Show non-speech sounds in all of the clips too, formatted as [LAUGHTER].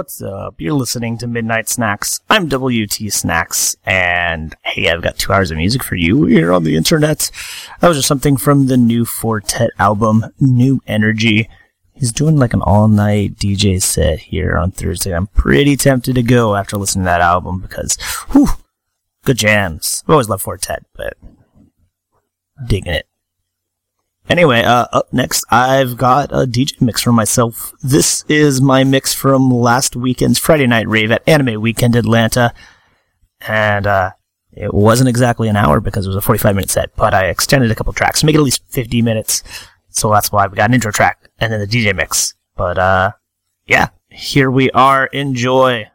What's up? You're listening to Midnight Snacks. I'm WT Snacks, and hey, I've got two hours of music for you here on the internet. That was just something from the new Four Tet album, New Energy. He's doing like an all night DJ set here on Thursday. I'm pretty tempted to go after listening to that album because, whew, good jams. I've always loved Four Tet, but digging it. Anyway, uh, up next, I've got a DJ mix for myself. This is my mix from last weekend's Friday night rave at Anime Weekend Atlanta. And, uh, it wasn't exactly an hour because it was a 45 minute set, but I extended a couple tracks to make it at least 50 minutes. So that's why we got an intro track and then the DJ mix. But, uh, yeah, here we are. Enjoy.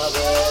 love it.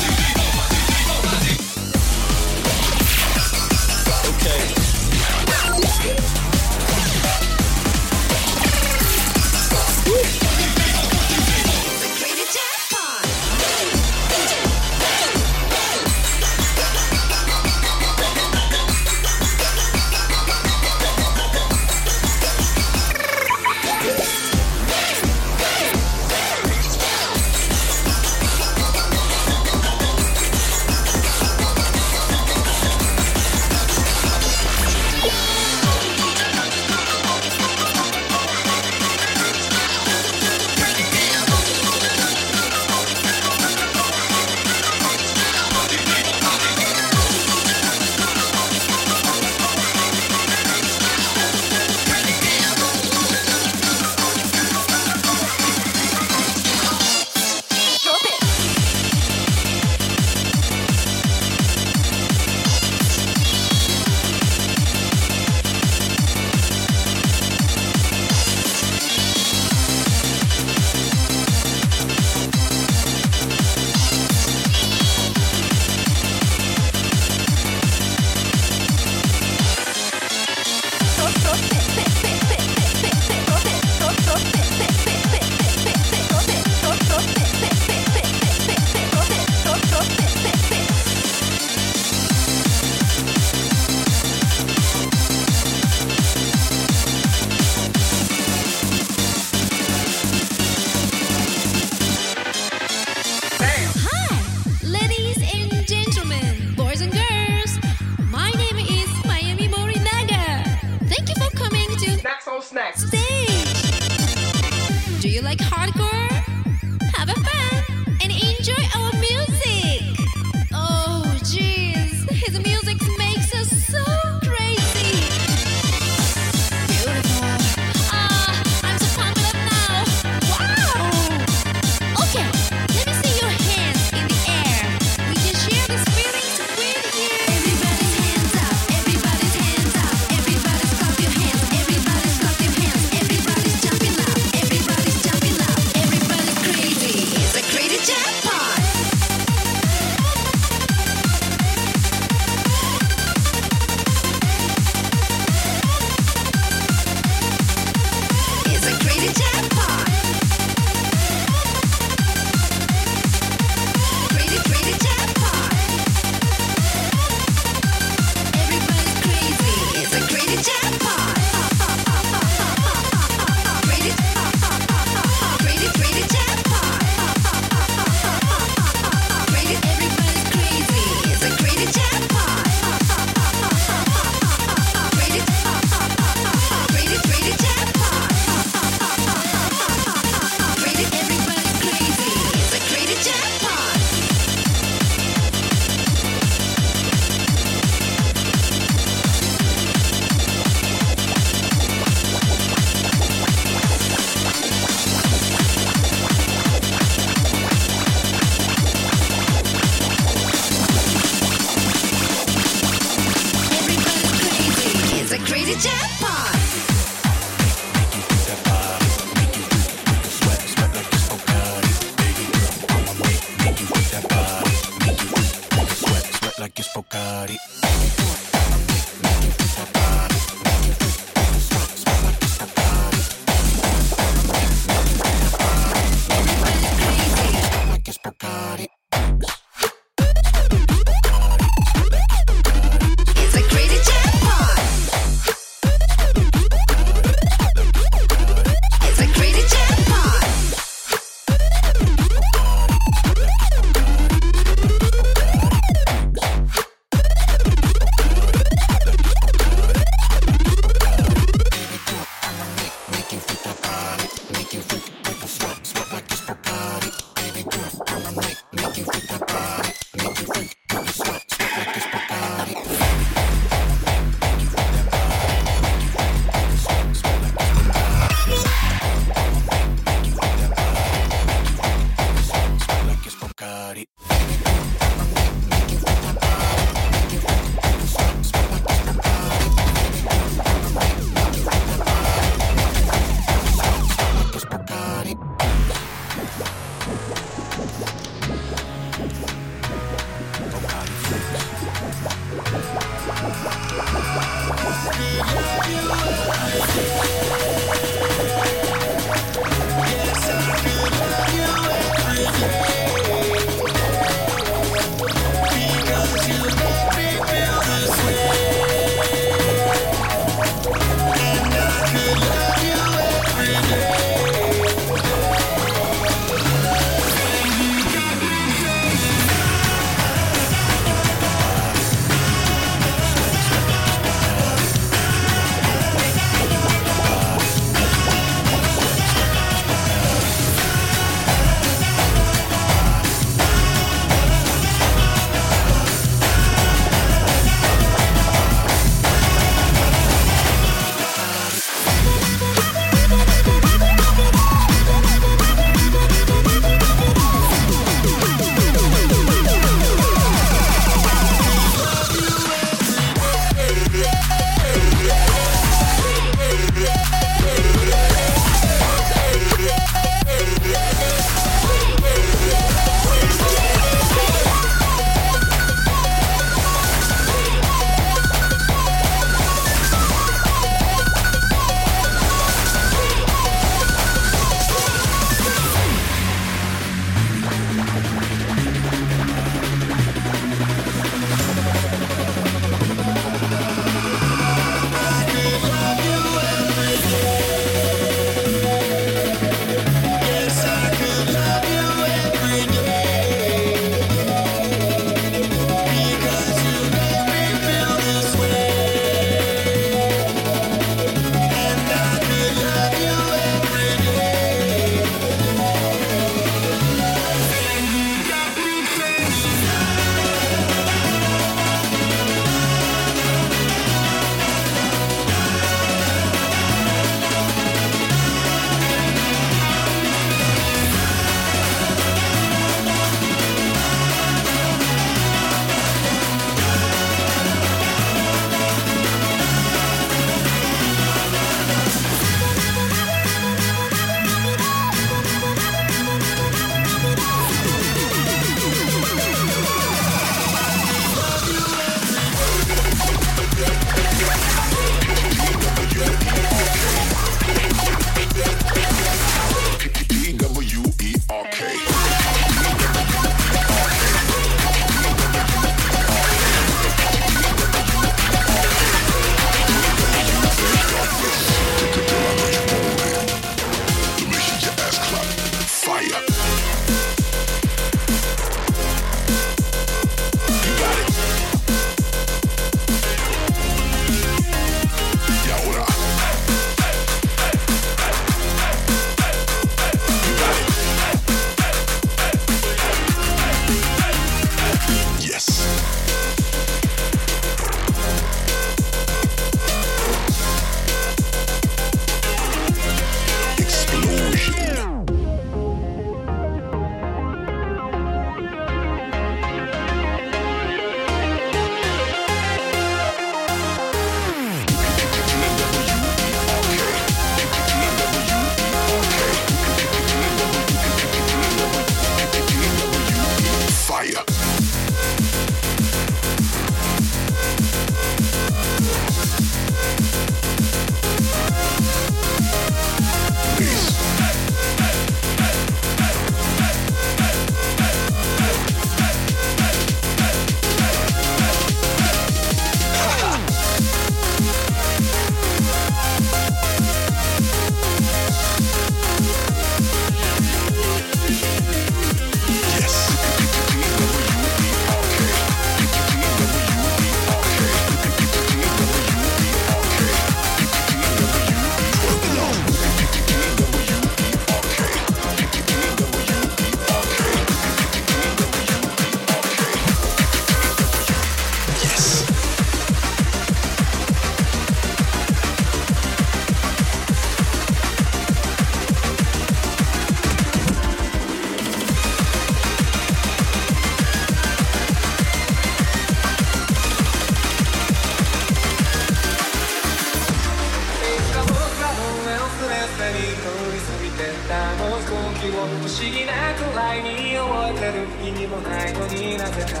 ったもう飛行機を不思議なくらいに覚えてる。意味もないのになぜか。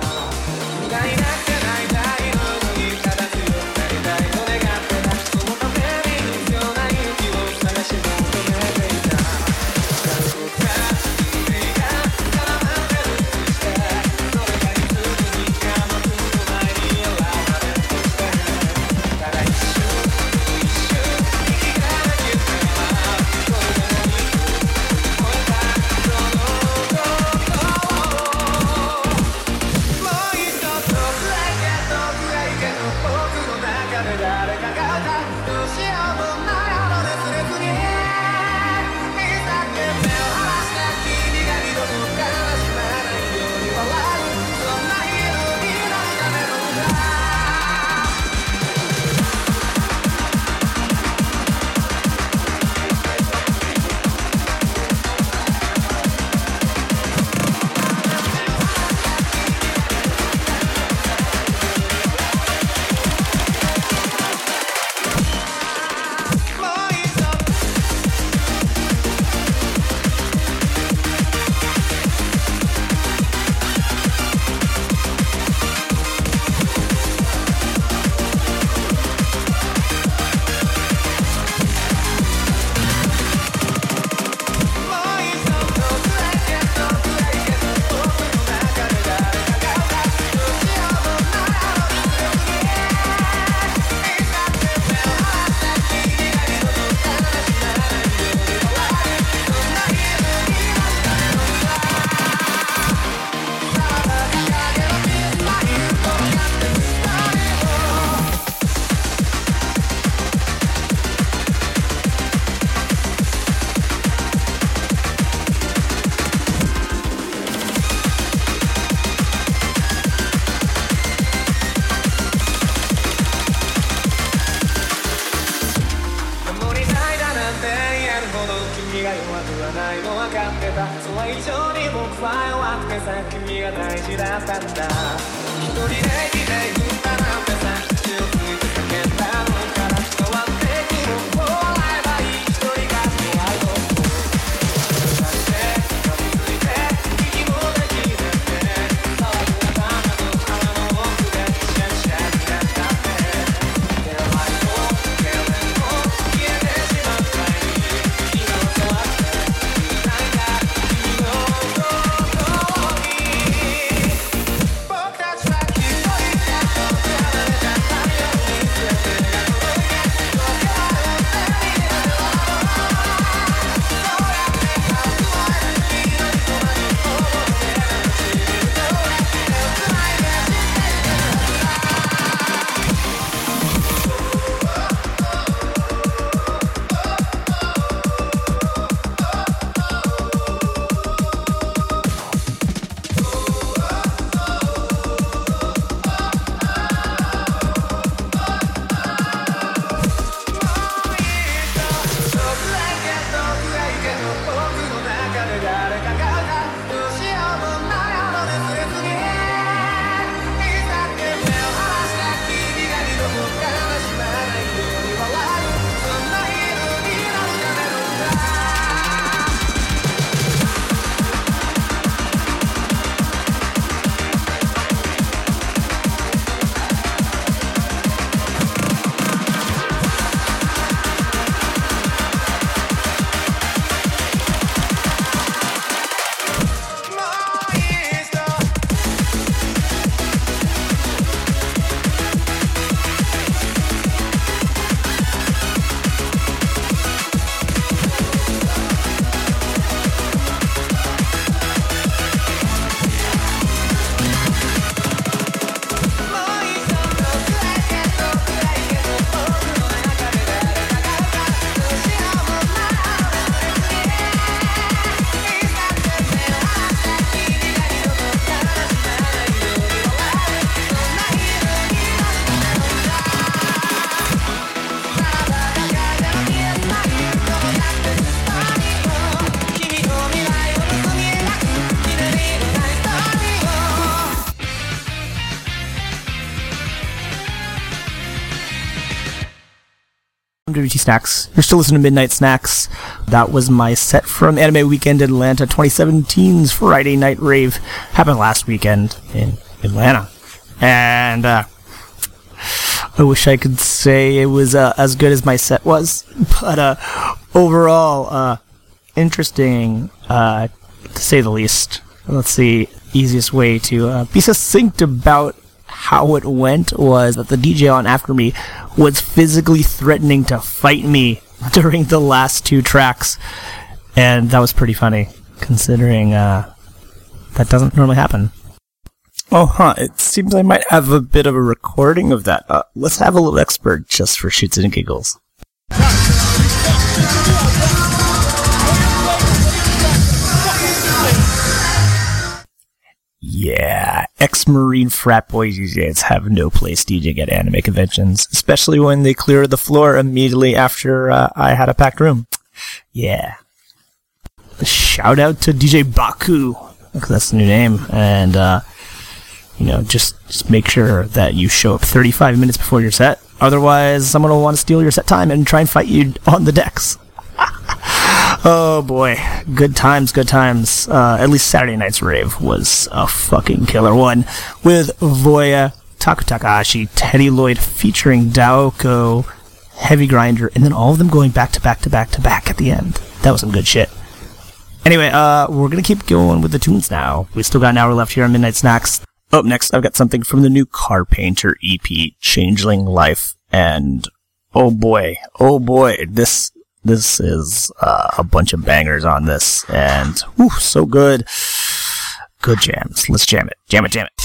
無駄になってないんだ。WT Snacks. You're still listening to Midnight Snacks. That was my set from Anime Weekend Atlanta 2017's Friday Night Rave. Happened last weekend in Atlanta. And, uh, I wish I could say it was uh, as good as my set was, [LAUGHS] but uh, overall, uh, interesting uh, to say the least. Let's see, easiest way to uh, be succinct about how it went was that the DJ on after me was physically threatening to fight me [LAUGHS] during the last two tracks, and that was pretty funny considering uh, that doesn't normally happen. Oh, huh. It seems I might have a bit of a recording of that. Uh, let's have a little expert just for shoots and giggles. Yeah, ex-marine frat boys these days have no place DJing at anime conventions, especially when they clear the floor immediately after uh, I had a packed room. Yeah. Shout out to DJ Baku, that's the new name, and uh, you know, just, just make sure that you show up 35 minutes before your set. Otherwise, someone will want to steal your set time and try and fight you on the decks. Oh boy, good times, good times. Uh, at least Saturday night's rave was a fucking killer one with Voya, Taku TeddyLoid featuring Daoko, Heavy Grinder, and then all of them going back to back to back to back at the end. That was some good shit. Anyway, uh, we're gonna keep going with the tunes now. We still got an hour left here on Midnight Snacks. Up next, I've got something from the new Carpainter EP, Changeling Life, and oh boy, oh boy, this this is uh, a bunch of bangers on this, and whew, so good. Good jams. Let's jam it. Jam it, jam it.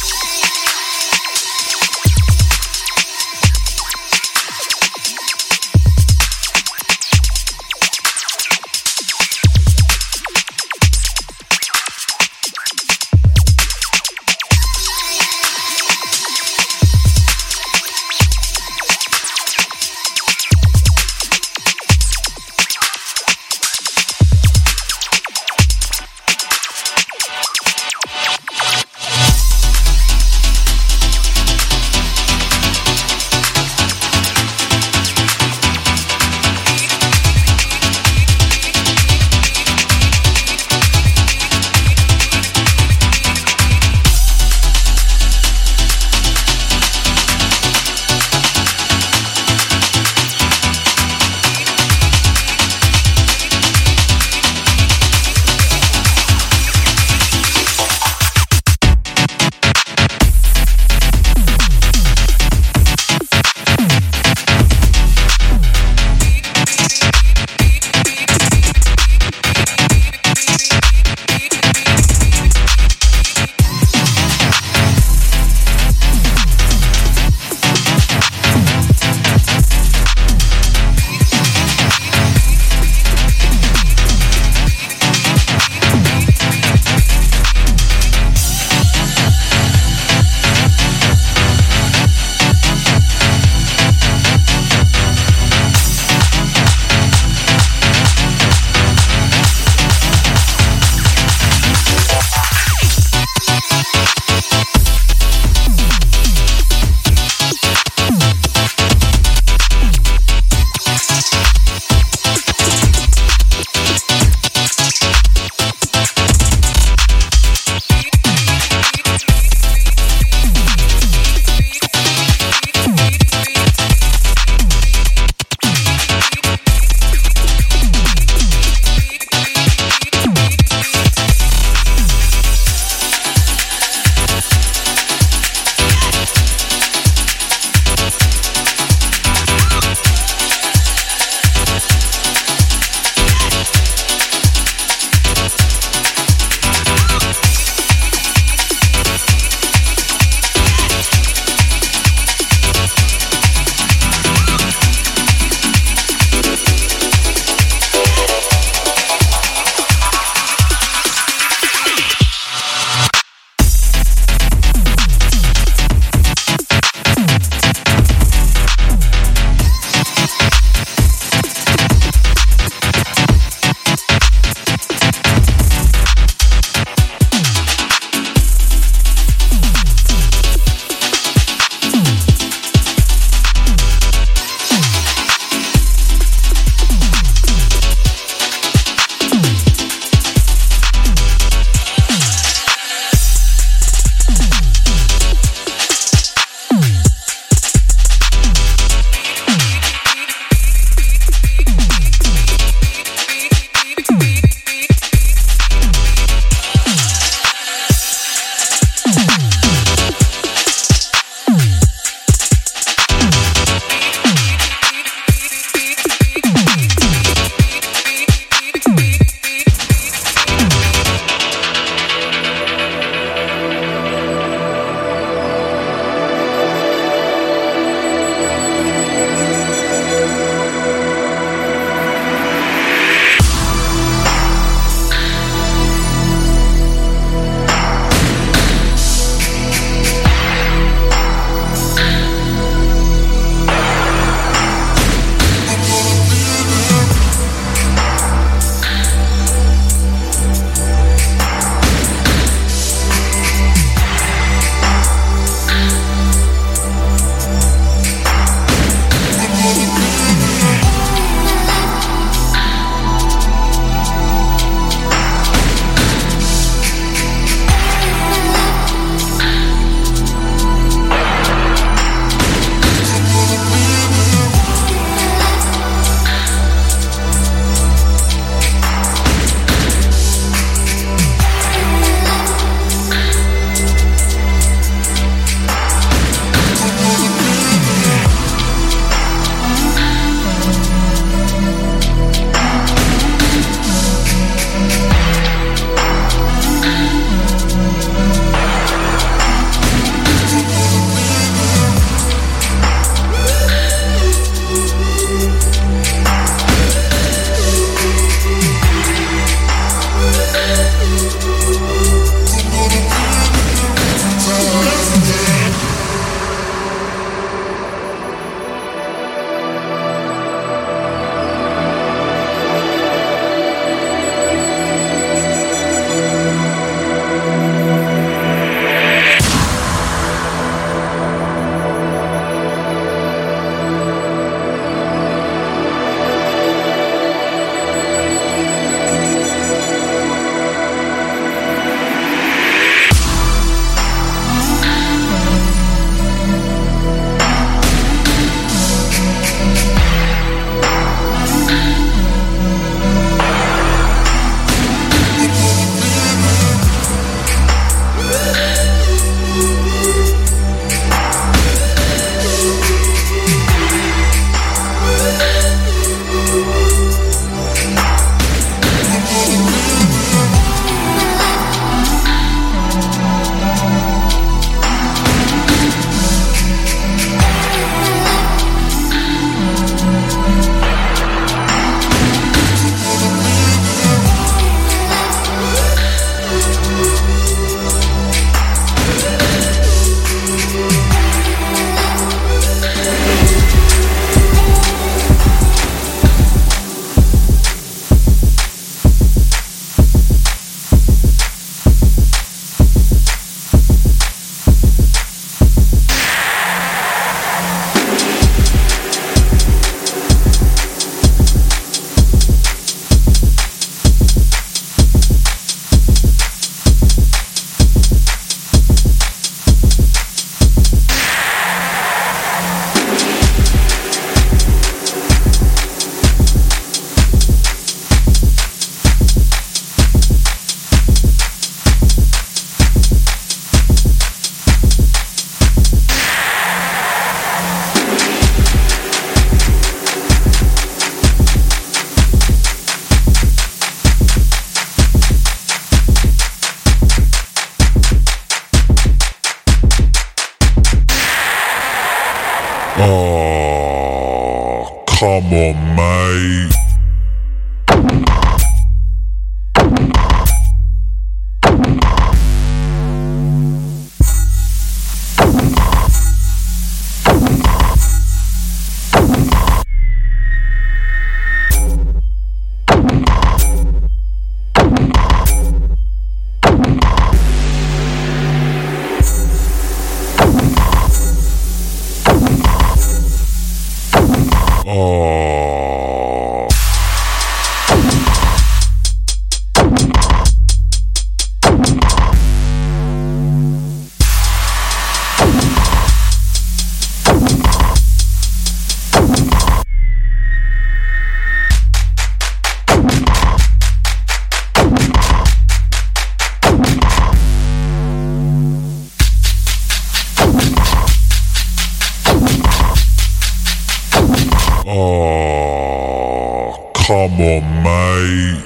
Oh, come on, mate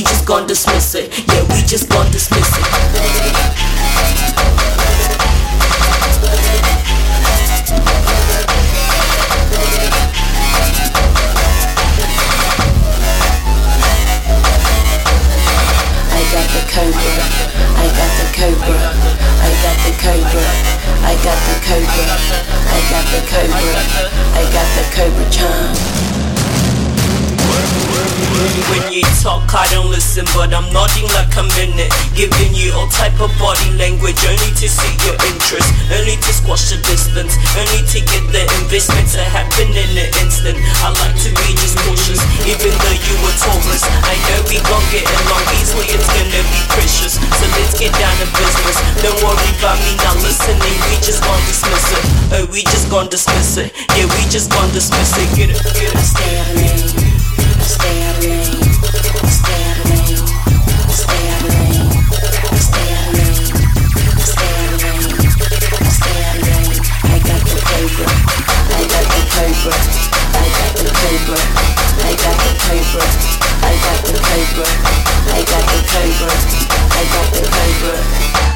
we just gon' dismiss it. Yeah, we just gon' dismiss it. I got the cobra. I got the cobra. I got the cobra. I got the cobra. I got the cobra. I got the cobra charm. When you talk, I don't listen, but I'm nodding like I'm in it. Giving you all type of body language, only to see your interest, only to squash the distance, only to get the investment to happen in an instant. I like to be just cautious, even though you were Taurus. I know we gon' get along easily, it's gonna be precious. So let's get down to business. Don't worry about me not listening, we just gon' dismiss it. Oh, we just gon' dismiss it. Yeah, we just gon' dismiss it. Get it, get it. Stay.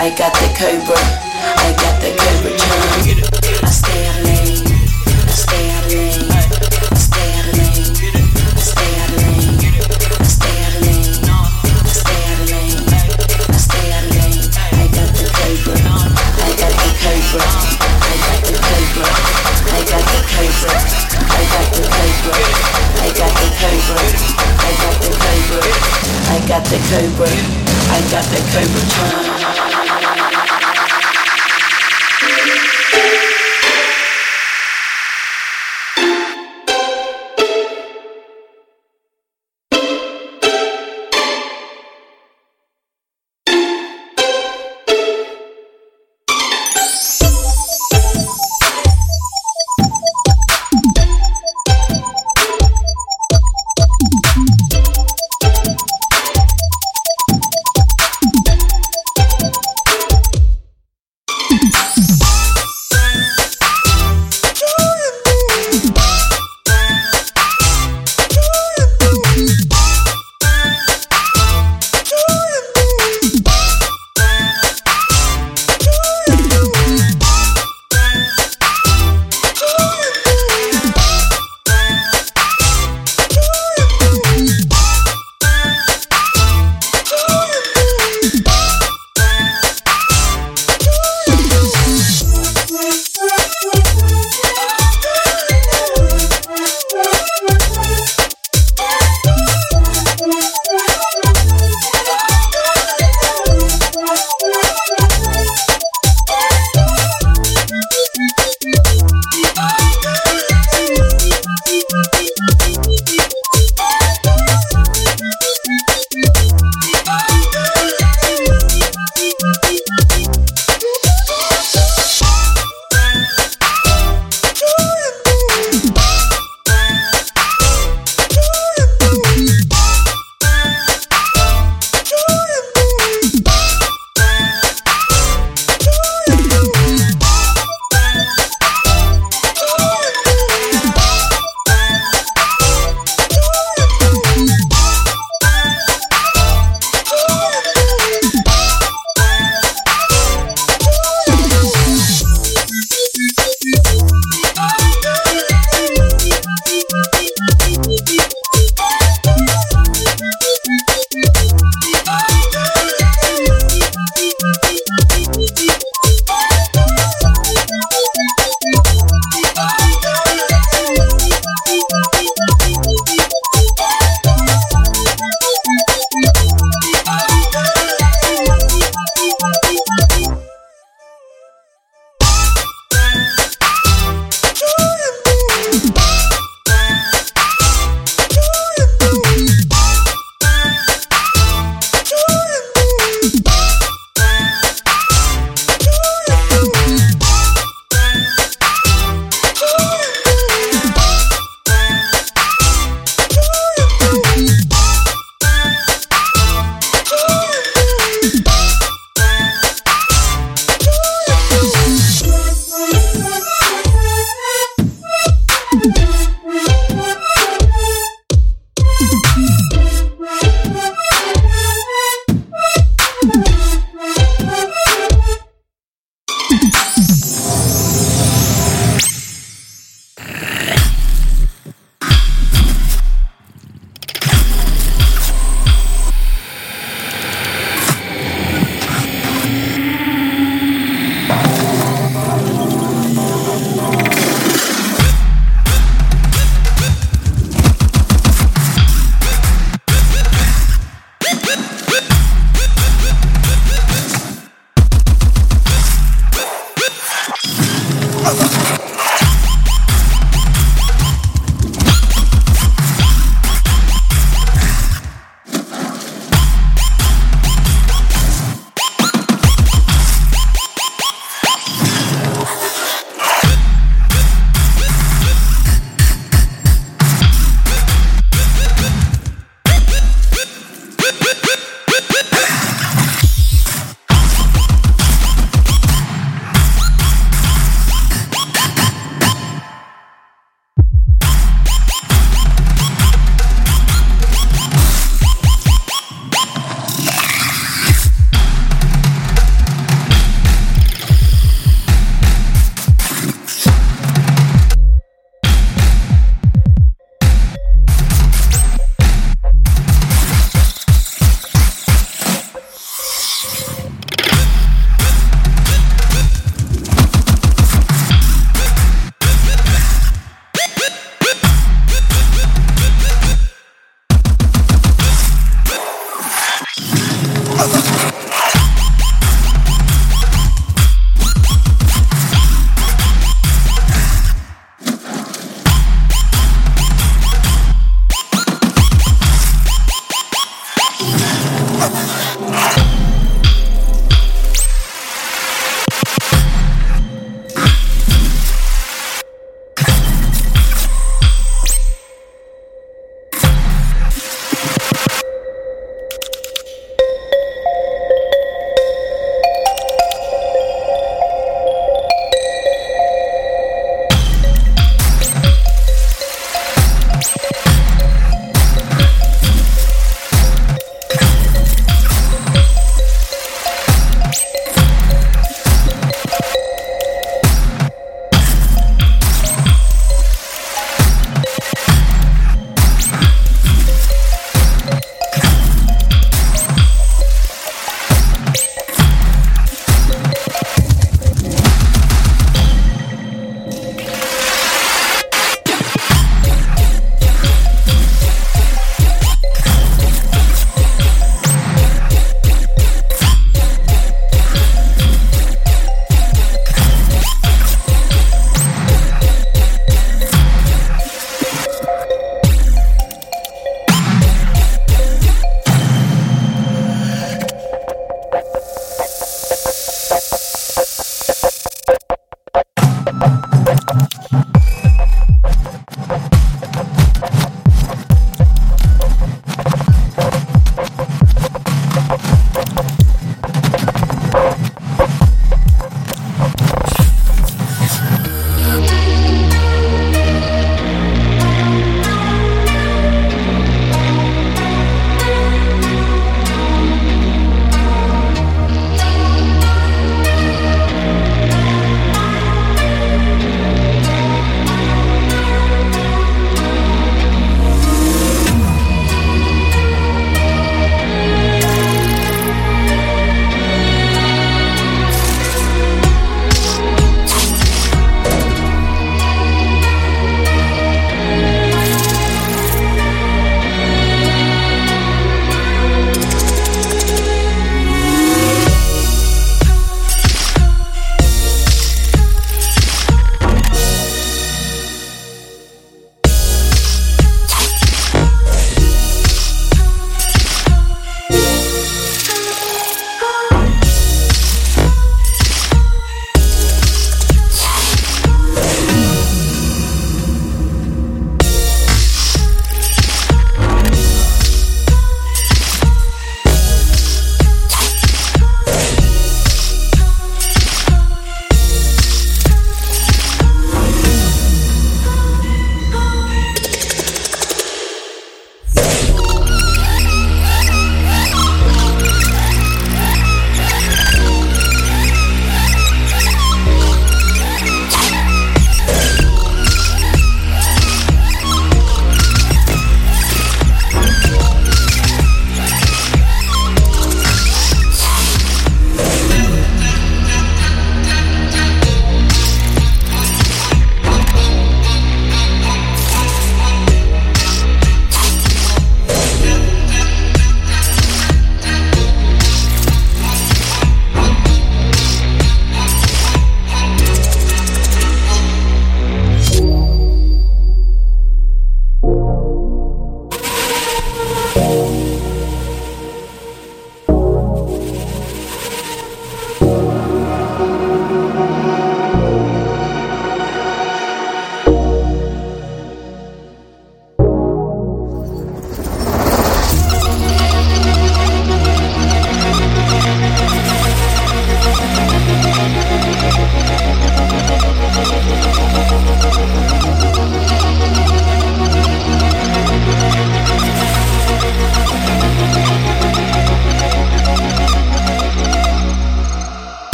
I got the cobra, I got the cobra charm. I stay out late. The cobra. I got the cobra. I got the cobra. I got the cobra. I got the cobra. I got the cobra. I got the cobra. I got the cobra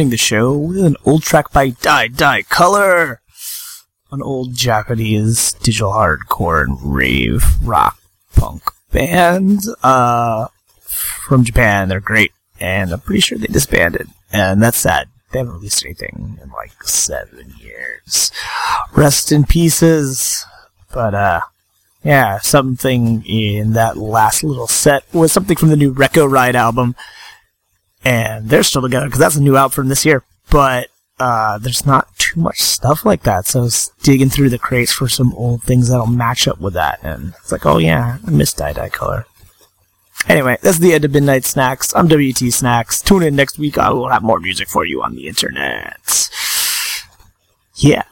ending the show with an old track by Die Die Color, an old Japanese digital hardcore and rave rock punk band uh, from Japan. They're great, and I'm pretty sure they disbanded, and that's sad. They haven't released anything in like seven years. Rest in pieces. But uh, yeah, something in that last little set was something from the new Recco Ride album, and they're still together because that's a new album from this year. But uh, there's not too much stuff like that, so I was digging through the crates for some old things that'll match up with that, and it's like, oh yeah, I miss Dye Dye Color. Anyway, that's the end of Midnight Snacks. I'm WT Snacks. Tune in next week. I will have more music for you on the internet. Yeah.